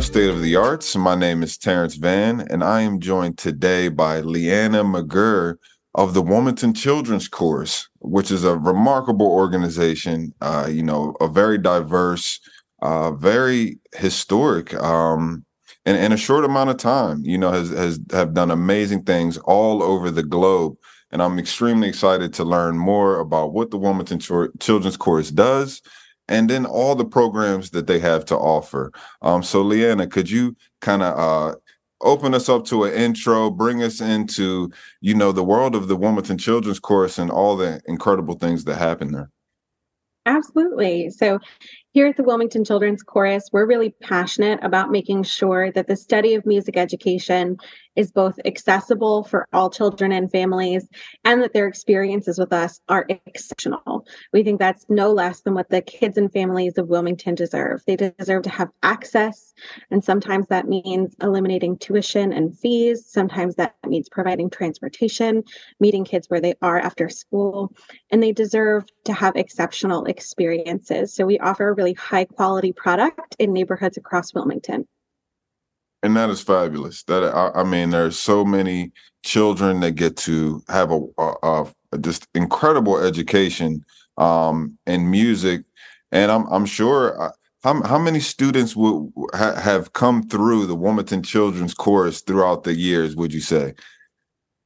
State of the Arts. My name is Terrance Vann, and I am joined today by Lianna Magerr of the Wilmington Children's Chorus, which is a remarkable organization. Uh, you know, a very diverse, uh, very historic, um, and in a short amount of time, you know, has has have done amazing things all over the globe. And I'm extremely excited to learn more about what the Wilmington Ch- Children's Chorus does and then all the programs that they have to offer. Um, so, Lianna, could you kind of uh, open us up to an intro, bring us into, you know, the world of the Wilmington Children's Chorus and all the incredible things that happen there? Absolutely. So, here at the Wilmington Children's Chorus, we're really passionate about making sure that the study of music education is both accessible for all children and families and that their experiences with us are exceptional. We think that's no less than what the kids and families of Wilmington deserve. They deserve to have access, and sometimes that means eliminating tuition and fees. Sometimes that means providing transportation, meeting kids where they are after school, and they deserve to have exceptional experiences. So we offer really high quality product in neighborhoods across Wilmington and that is fabulous. That I, I, mean, there's so many children that get to have a, a, a just incredible education um, in music, and I'm I'm sure. Uh, how, how many students will ha, have come through the Wilmington Children's Chorus throughout the years? Would you say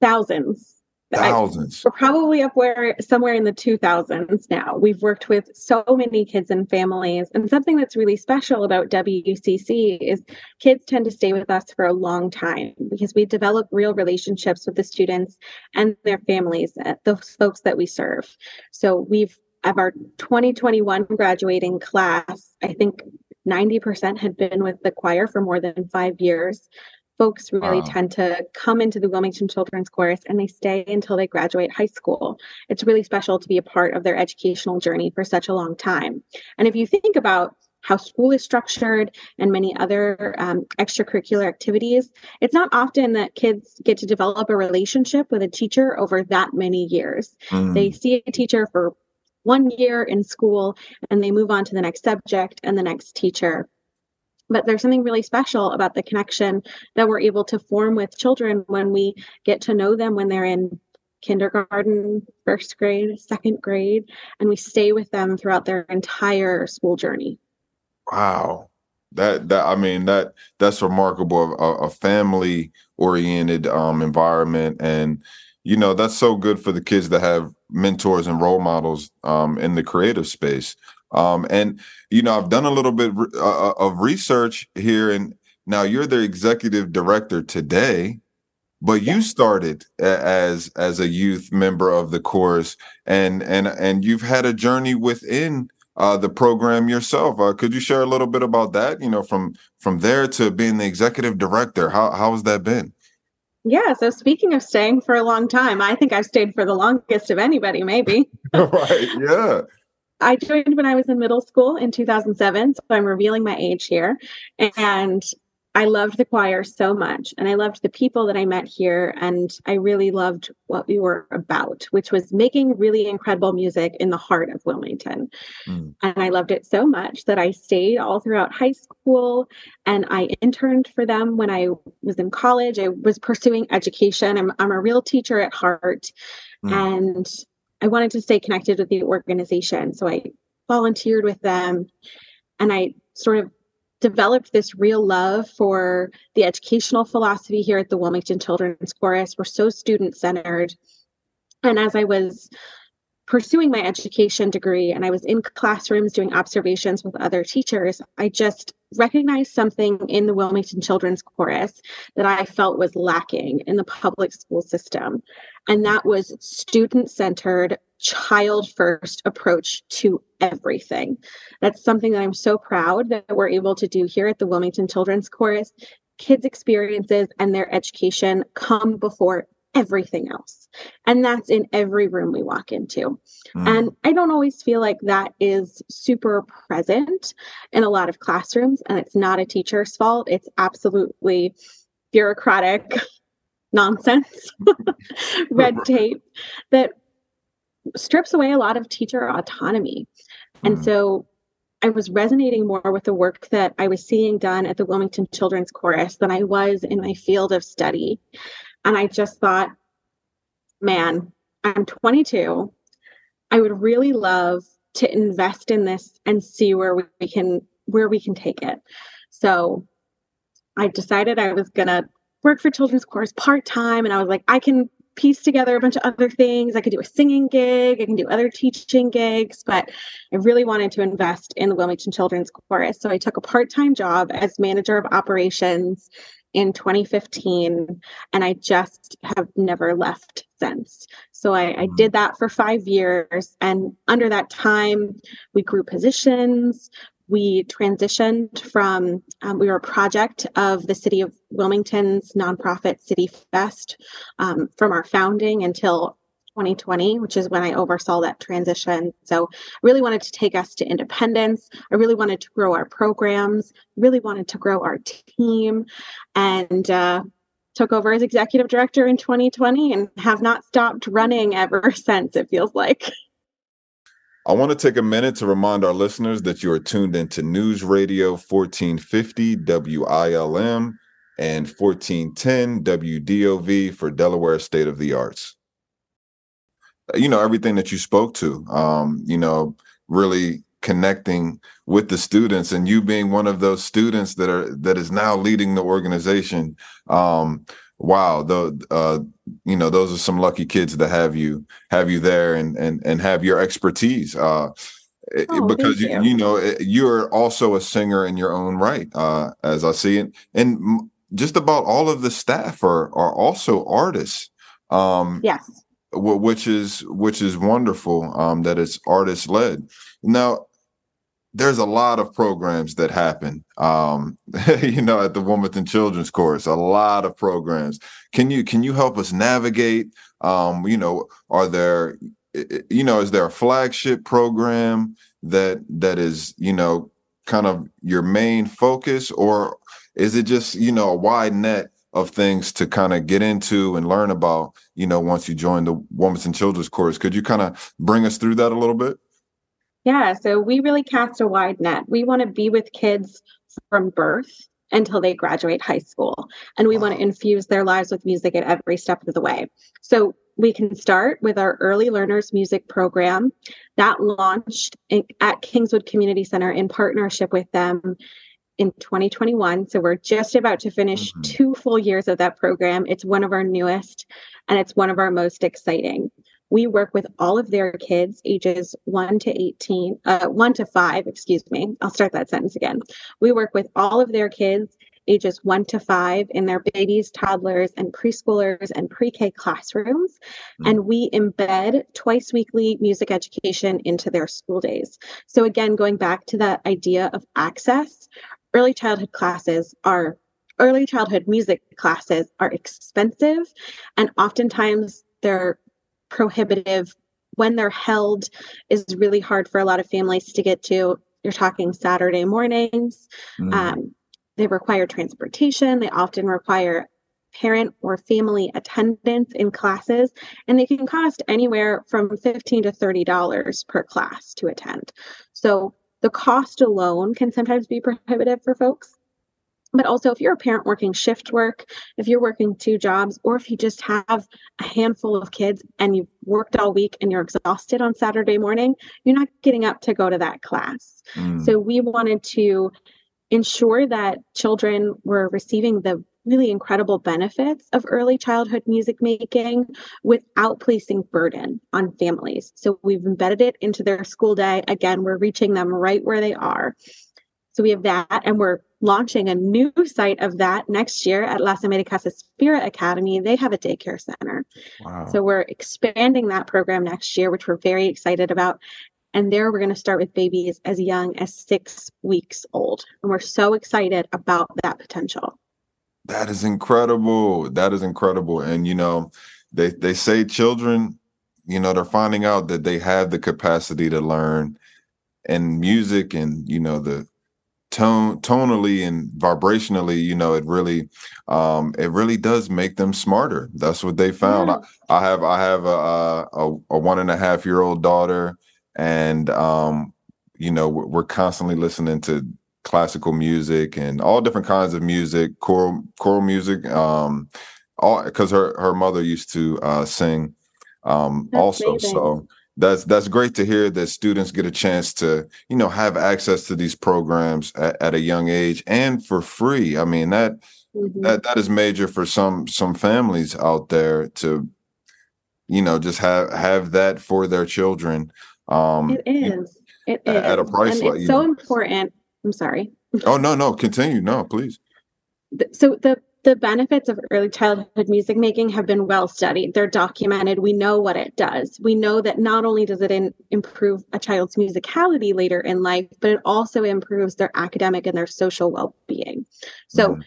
thousands? Thousands. I, we're probably up where somewhere in the 2000s now. We've worked with so many kids and families. And something that's really special about WCC is kids tend to stay with us for a long time because we develop real relationships with the students and their families, uh, those folks that we serve. So we've of our 2021 graduating class, I think 90% had been with the choir for more than five years folks really wow. tend to come into the Wilmington Children's Chorus and they stay until they graduate high school. It's really special to be a part of their educational journey for such a long time. And if you think about how school is structured and many other um, extracurricular activities, it's not often that kids get to develop a relationship with a teacher over that many years. Mm. They see a teacher for one year in school and they move on to the next subject and the next teacher but there's something really special about the connection that we're able to form with children when we get to know them when they're in kindergarten, first grade, second grade, and we stay with them throughout their entire school journey. Wow. That that I mean that that's remarkable a, a family oriented um environment and you know that's so good for the kids to have mentors and role models um in the creative space um, and you know, I've done a little bit uh, uh, of research here, and now you're the executive director today, but you started as as a youth member of the chorus, and and and you've had a journey within uh, the program yourself. Uh, could you share a little bit about that? You know, from from there to being the executive director, how how has that been? Yeah. So speaking of staying for a long time, I think I've stayed for the longest of anybody, maybe. right. Yeah. I joined when I was in middle school in 2007. So I'm revealing my age here. And I loved the choir so much and I loved the people that I met here. And I really loved what we were about, which was making really incredible music in the heart of Wilmington. Mm. And I loved it so much that I stayed all throughout high school and I interned for them when I was in college. I was pursuing education. I'm, I'm a real teacher at heart. Mm. And I wanted to stay connected with the organization. So I volunteered with them and I sort of developed this real love for the educational philosophy here at the Wilmington Children's Chorus. We're so student centered. And as I was pursuing my education degree and I was in classrooms doing observations with other teachers, I just recognized something in the Wilmington Children's Chorus that I felt was lacking in the public school system. And that was student centered, child first approach to everything. That's something that I'm so proud that we're able to do here at the Wilmington Children's Chorus. Kids' experiences and their education come before everything else. And that's in every room we walk into. Mm. And I don't always feel like that is super present in a lot of classrooms. And it's not a teacher's fault. It's absolutely bureaucratic nonsense, red tape that strips away a lot of teacher autonomy. Mm. And so I was resonating more with the work that I was seeing done at the Wilmington Children's Chorus than I was in my field of study. And I just thought, man, I'm 22. I would really love to invest in this and see where we can where we can take it. So I decided I was going to work for children's chorus part-time and I was like I can piece together a bunch of other things. I could do a singing gig, I can do other teaching gigs, but I really wanted to invest in the Wilmington Children's Chorus. So I took a part time job as manager of operations in 2015, and I just have never left since. So I, I did that for five years. And under that time, we grew positions, we transitioned from um, we were a project of the city of wilmington's nonprofit city fest um, from our founding until 2020 which is when i oversaw that transition. So i really wanted to take us to independence. I really wanted to grow our programs really wanted to grow our team and uh, took over as executive director in 2020 and have not stopped running ever since it feels like. I want to take a minute to remind our listeners that you are tuned into News Radio 1450 WILM and 1410 WDOV for Delaware State of the Arts. You know, everything that you spoke to, um, you know, really connecting with the students and you being one of those students that are that is now leading the organization um, wow, the uh, you know, those are some lucky kids to have you have you there and and and have your expertise. Uh, oh, because you. you. know you're also a singer in your own right, uh, as I see it, and just about all of the staff are are also artists. Um, yes, which is which is wonderful um, that it's artist led. Now, there's a lot of programs that happen um, you know at the wilmington children's chorus a lot of programs can you can you help us navigate um, you know are there you know is there a flagship program that that is you know kind of your main focus or is it just you know a wide net of things to kind of get into and learn about you know once you join the Wilmington children's chorus could you kind of bring us through that a little bit yeah, so we really cast a wide net. We want to be with kids from birth until they graduate high school, and we wow. want to infuse their lives with music at every step of the way. So we can start with our early learners music program that launched at Kingswood Community Center in partnership with them in 2021. So we're just about to finish mm-hmm. two full years of that program. It's one of our newest and it's one of our most exciting. We work with all of their kids, ages 1 to 18, uh, 1 to 5, excuse me. I'll start that sentence again. We work with all of their kids, ages 1 to 5, in their babies, toddlers, and preschoolers and pre K classrooms. Mm-hmm. And we embed twice weekly music education into their school days. So, again, going back to that idea of access, early childhood classes are early childhood music classes are expensive and oftentimes they're prohibitive when they're held is really hard for a lot of families to get to. You're talking Saturday mornings. Mm. Um, they require transportation. They often require parent or family attendance in classes, and they can cost anywhere from 15 to $30 per class to attend. So the cost alone can sometimes be prohibitive for folks. But also, if you're a parent working shift work, if you're working two jobs, or if you just have a handful of kids and you've worked all week and you're exhausted on Saturday morning, you're not getting up to go to that class. Mm. So, we wanted to ensure that children were receiving the really incredible benefits of early childhood music making without placing burden on families. So we've embedded it into their school day. Again, we're reaching them right where they are. So we have that, and we're launching a new site of that next year at Las Americas ASPIRA Academy. They have a daycare center. Wow. So we're expanding that program next year, which we're very excited about. And there we're going to start with babies as young as six weeks old. And we're so excited about that potential. That is incredible. That is incredible. And you know, they they say children, you know, they're finding out that they have the capacity to learn and music and you know the tone tonally and vibrationally you know it really um it really does make them smarter that's what they found yeah. I, I, have i have a, a, a one and a half year old daughter and um you know, we're, we're constantly listening to classical music and all different kinds of music, choral choral music. Um, all because her her mother used to uh, sing. Um, also, amazing. so that's that's great to hear that students get a chance to you know have access to these programs at, at a young age and for free. I mean that mm-hmm. that that is major for some some families out there to you know just have have that for their children. Um, it is. It is at a price and like it's so know. important. I'm sorry. Oh no no continue no please. So the the benefits of early childhood music making have been well studied. They're documented. We know what it does. We know that not only does it in, improve a child's musicality later in life, but it also improves their academic and their social well being. So mm.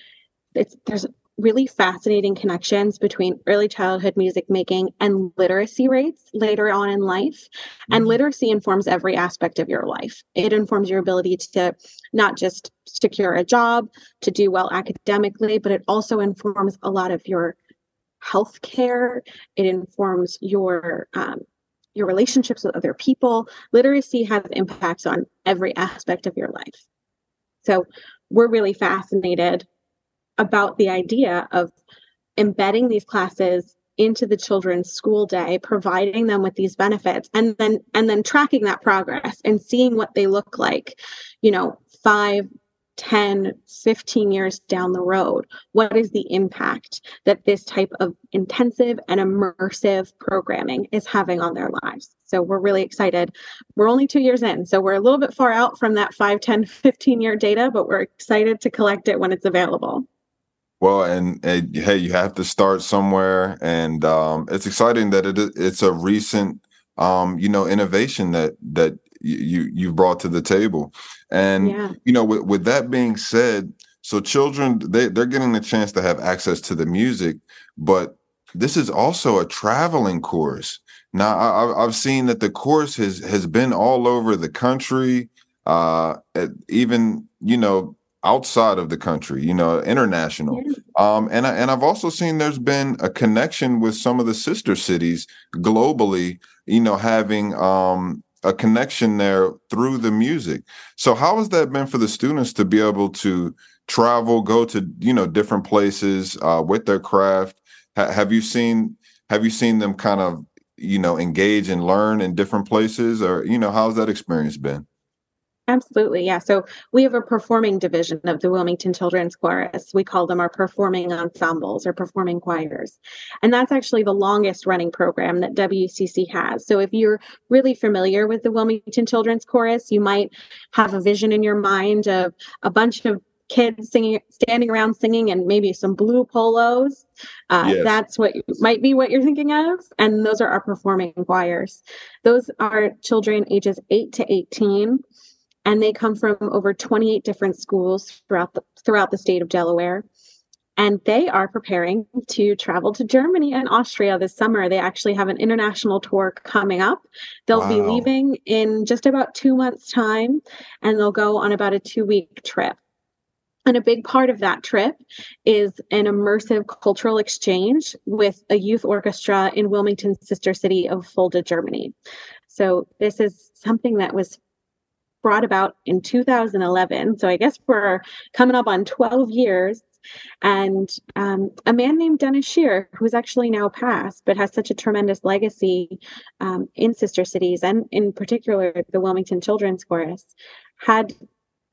it's there's really fascinating connections between early childhood music making and literacy rates later on in life. And mm-hmm. literacy informs every aspect of your life. It informs your ability to not just secure a job, to do well academically, but it also informs a lot of your health care. It informs your um, your relationships with other people. Literacy has impacts on every aspect of your life. So we're really fascinated about the idea of embedding these classes into the children's school day providing them with these benefits and then and then tracking that progress and seeing what they look like you know 5 10 15 years down the road. What is the impact that this type of intensive and immersive programming is having on their lives? So we're really excited. We're only two years in so we're a little bit far out from that 5 10 15 year data but we're excited to collect it when it's available well, and, and, hey, you have to start somewhere, and um, it's exciting that it it's a recent, um, you know, innovation that that you you brought to the table, and yeah. you know, with, with that being said, so children they they're getting the chance to have access to the music, but this is also a traveling course. Now, I, I've seen that the course has has been all over the country, uh, even you know outside of the country, you know, international. Um, and I, and I've also seen there's been a connection with some of the sister cities globally, you know, having um, a connection there through the music. So how has that been for the students to be able to travel, go to you know different places uh, with their craft? Ha- have you seen have you seen them kind of you know engage and learn in different places, or you know how's that experience been? Absolutely. Yeah. So we have a performing division of the Wilmington Children's Chorus. We call them our performing ensembles or performing choirs. And that's actually the longest running program that WCC has. So if you're really familiar with the Wilmington Children's Chorus, you might have a vision in your mind of a bunch of kids singing standing around singing and maybe some blue polos uh, yes. that's what might be what you're thinking of and those are our performing choirs those are children ages 8 to 18 and they come from over 28 different schools throughout the throughout the state of Delaware. And they are preparing to travel to Germany and Austria this summer. They actually have an international tour coming up. They'll wow. be leaving in just about two months' time, and they'll go on about a two week trip. And a big part of that trip is an immersive cultural exchange with a youth orchestra in Wilmington's sister city of Fulda, Germany. So, this is something that was brought about in 2011. So I guess we're coming up on 12 years. And um, a man named Dennis Shear, who's actually now passed, but has such a tremendous legacy um, in sister cities and in particular the Wilmington Children's Chorus, had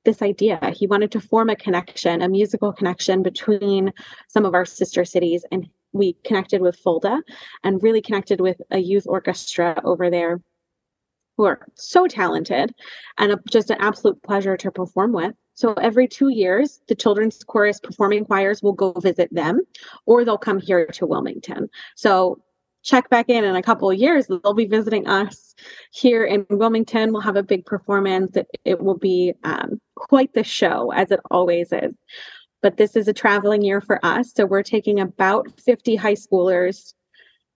this idea. He wanted to form a connection, a musical connection between some of our sister cities. And we connected with Fulda and really connected with a youth orchestra over there who are so talented and a, just an absolute pleasure to perform with. So every two years, the children's chorus performing choirs will go visit them, or they'll come here to Wilmington. So check back in in a couple of years. They'll be visiting us here in Wilmington. We'll have a big performance. It, it will be um, quite the show, as it always is. But this is a traveling year for us. So we're taking about 50 high schoolers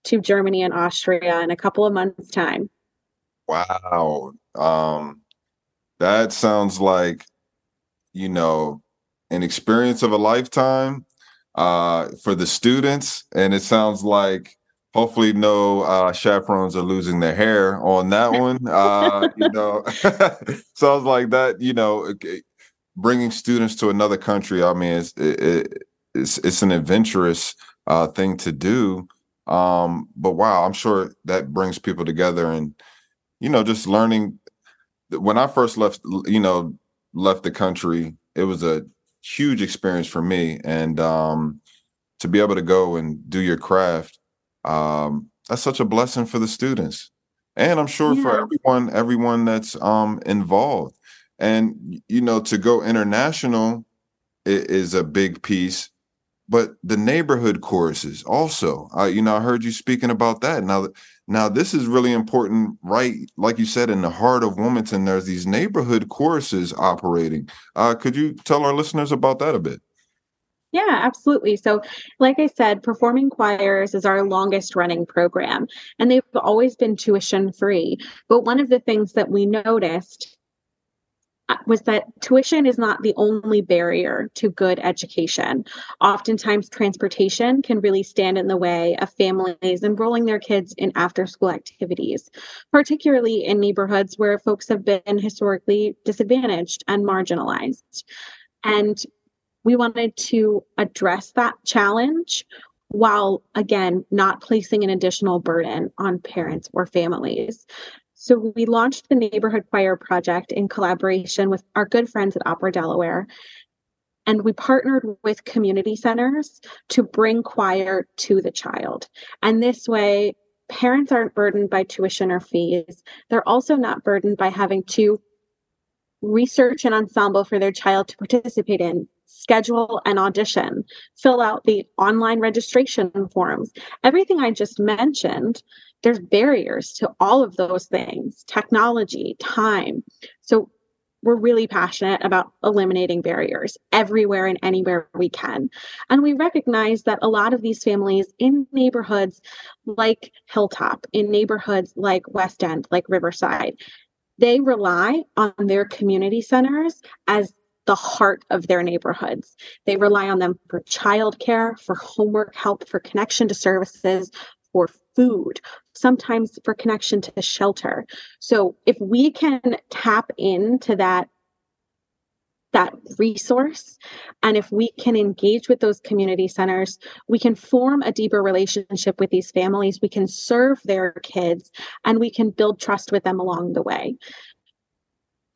to Germany and Austria in a couple of months' time. Wow. Um, that sounds like, you know, an experience of a lifetime uh, for the students. And it sounds like hopefully no uh, chaperones are losing their hair on that one. Uh, you know, so I was like that. You know, bringing students to another country. I mean, it's it, it's, it's an adventurous uh, thing to do. Um, but wow, I'm sure that brings people together, and you know, just learning. When I first left, you know, left the country, it was a huge experience for me, and um, to be able to go and do your craft um, that's such a blessing for the students and i'm sure yeah. for everyone everyone that's um, involved and you know to go international is a big piece but the neighborhood choruses also. You know i heard you speaking about that. Now now this is really important right? Like you said in the heart of wilmington there's these neighborhood choruses operating. Uh, could you tell our listeners about that a bit? Yeah, absolutely. So, like I said, performing choirs is our longest running program, and they've always been tuition free. But one of the things that we noticed Uh, was that tuition is not the only barrier to good education. Oftentimes, transportation can really stand in the way of families enrolling their kids in after school activities, particularly in neighborhoods where folks have been historically disadvantaged and marginalized. And we wanted to address that challenge while again not placing an additional burden on parents or families. So we launched the Neighborhood Choir Project in collaboration with our good friends at Opera Delaware. And we partnered with community centers to bring choir to the child. And this way, parents aren't burdened by tuition or fees. They're also not burdened by having to research an ensemble for their child to participate in, schedule an audition, fill out the online registration forms. Everything I just mentioned, there's barriers to all of those things technology, time. So we're really passionate about eliminating barriers everywhere and anywhere we can. And we recognize that a lot of these families in neighborhoods like Hilltop, in neighborhoods like West End, like Riverside, they rely on their community centers as the heart of their neighborhoods. They rely on them for childcare, for homework help, for connection to services, for food, sometimes for connection to shelter. So if we can tap into that that resource and if we can engage with those community centers we can form a deeper relationship with these families we can serve their kids and we can build trust with them along the way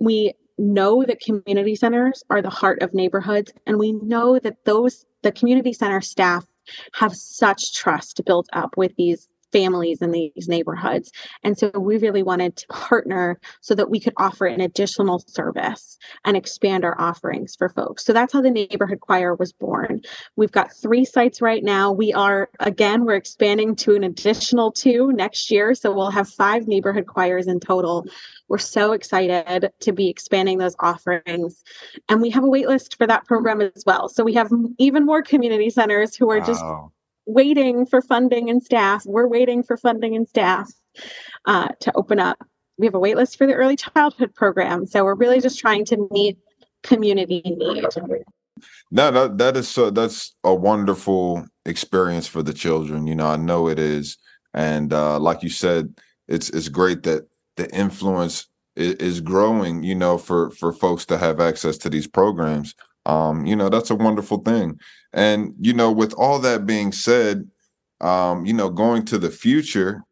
we know that community centers are the heart of neighborhoods and we know that those the community center staff have such trust built up with these families in these neighborhoods. And so we really wanted to partner so that we could offer an additional service and expand our offerings for folks. So that's how the neighborhood choir was born. We've got three sites right now. We are, again, we're expanding to an additional two next year. So we'll have five neighborhood choirs in total. We're so excited to be expanding those offerings. And we have a wait list for that program as well. So we have even more community centers who are wow. just waiting for funding and staff. We're waiting for funding and staff uh, to open up. We have a waitlist for the early childhood program. So we're really just trying to meet community need. No, that that is so that's a wonderful experience for the children. You know, I know it is. And uh, like you said, it's it's great that the influence is, is growing, you know, for for folks to have access to these programs. Um, you know, that's a wonderful thing. And you know, with all that being said, um, you know, going to the future,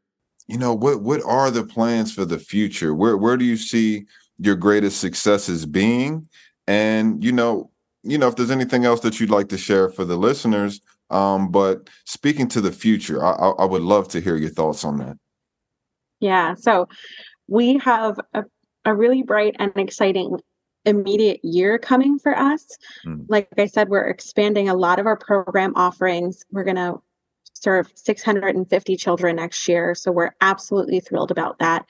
you know, what what are the plans for the future? Where where do you see your greatest successes being? And you know, you know, if there's anything else that you'd like to share for the listeners, um, but speaking to the future, I, I would love to hear your thoughts on that. Yeah. So we have a, a really bright and exciting immediate year coming for us. Mm. Like I said, we're expanding a lot of our program offerings. We're going to serve 650 children next year. So we're absolutely thrilled about that.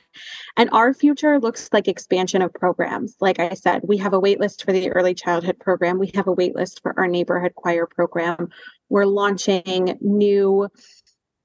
And our future looks like expansion of programs. Like I said, we have a waitlist for the early childhood program, we have a waitlist for our neighborhood choir program. We're launching new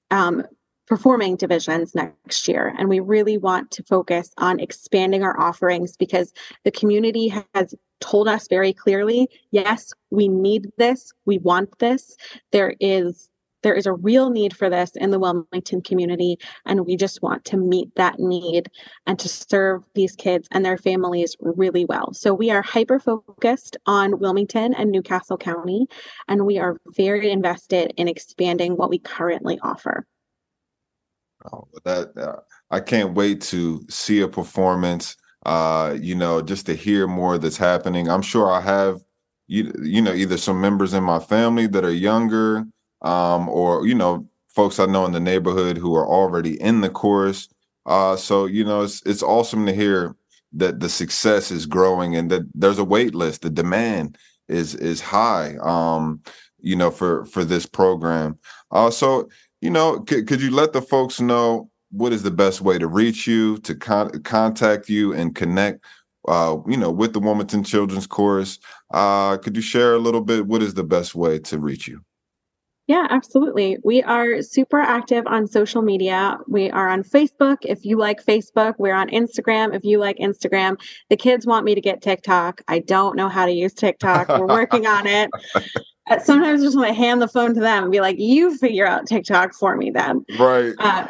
um, performing divisions next year. And we really want to focus on expanding our offerings because the community has told us very clearly yes, we need this, we want this. There is there is a real need for this in the Wilmington community, and we just want to meet that need and to serve these kids and their families really well. So we are hyper focused on Wilmington and New Castle County, and we are very invested in expanding what we currently offer. Oh, that uh, I can't wait to see a performance. Uh, you know, just to hear more that's happening. I'm sure I have you you know either some members in my family that are younger um, or you know folks I know in the neighborhood who are already in the course. Uh, so you know it's it's awesome to hear that the success is growing and that there's a wait list. The demand is is high. Um, you know for for this program. Uh, so you know could, could you let the folks know what is the best way to reach you to con- contact you and connect uh, you know, with the Wilmington Children's Chorus. Uh, could you share a little bit? What is the best way to reach you? Yeah, absolutely. We are super active on social media. We are on Facebook. If you like Facebook, we're on Instagram. If you like Instagram, the kids want me to get TikTok. I don't know how to use TikTok. We're working on it. Uh, sometimes I just want to hand the phone to them and be like, you figure out TikTok for me then. Right. Uh,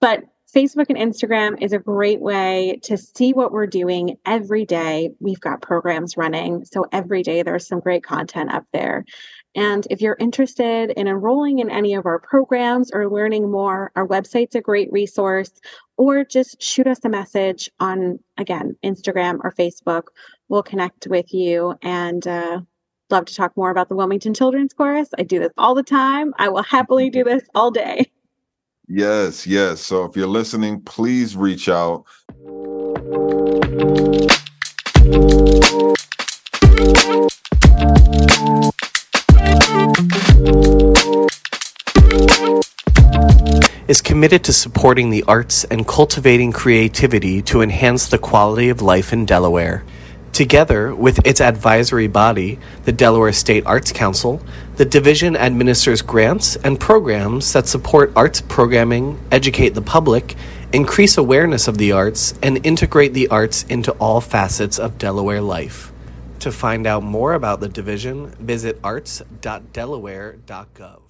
but Facebook and Instagram is a great way to see what we're doing every day. We've got programs running. So every day there's some great content up there. And if you're interested in enrolling in any of our programs or learning more, our website's a great resource, or just shoot us a message on, again, Instagram or Facebook. We'll connect with you and uh, love to talk more about the Wilmington Children's Chorus. I do this all the time. I will happily do this all day. Yes, yes. So if you're listening, please reach out. is committed to supporting the arts and cultivating creativity to enhance the quality of life in Delaware. Together with its advisory body, the Delaware State Arts Council, the division administers grants and programs that support arts programming, educate the public, increase awareness of the arts, and integrate the arts into all facets of Delaware life. To find out more about the division, visit arts.delaware.gov.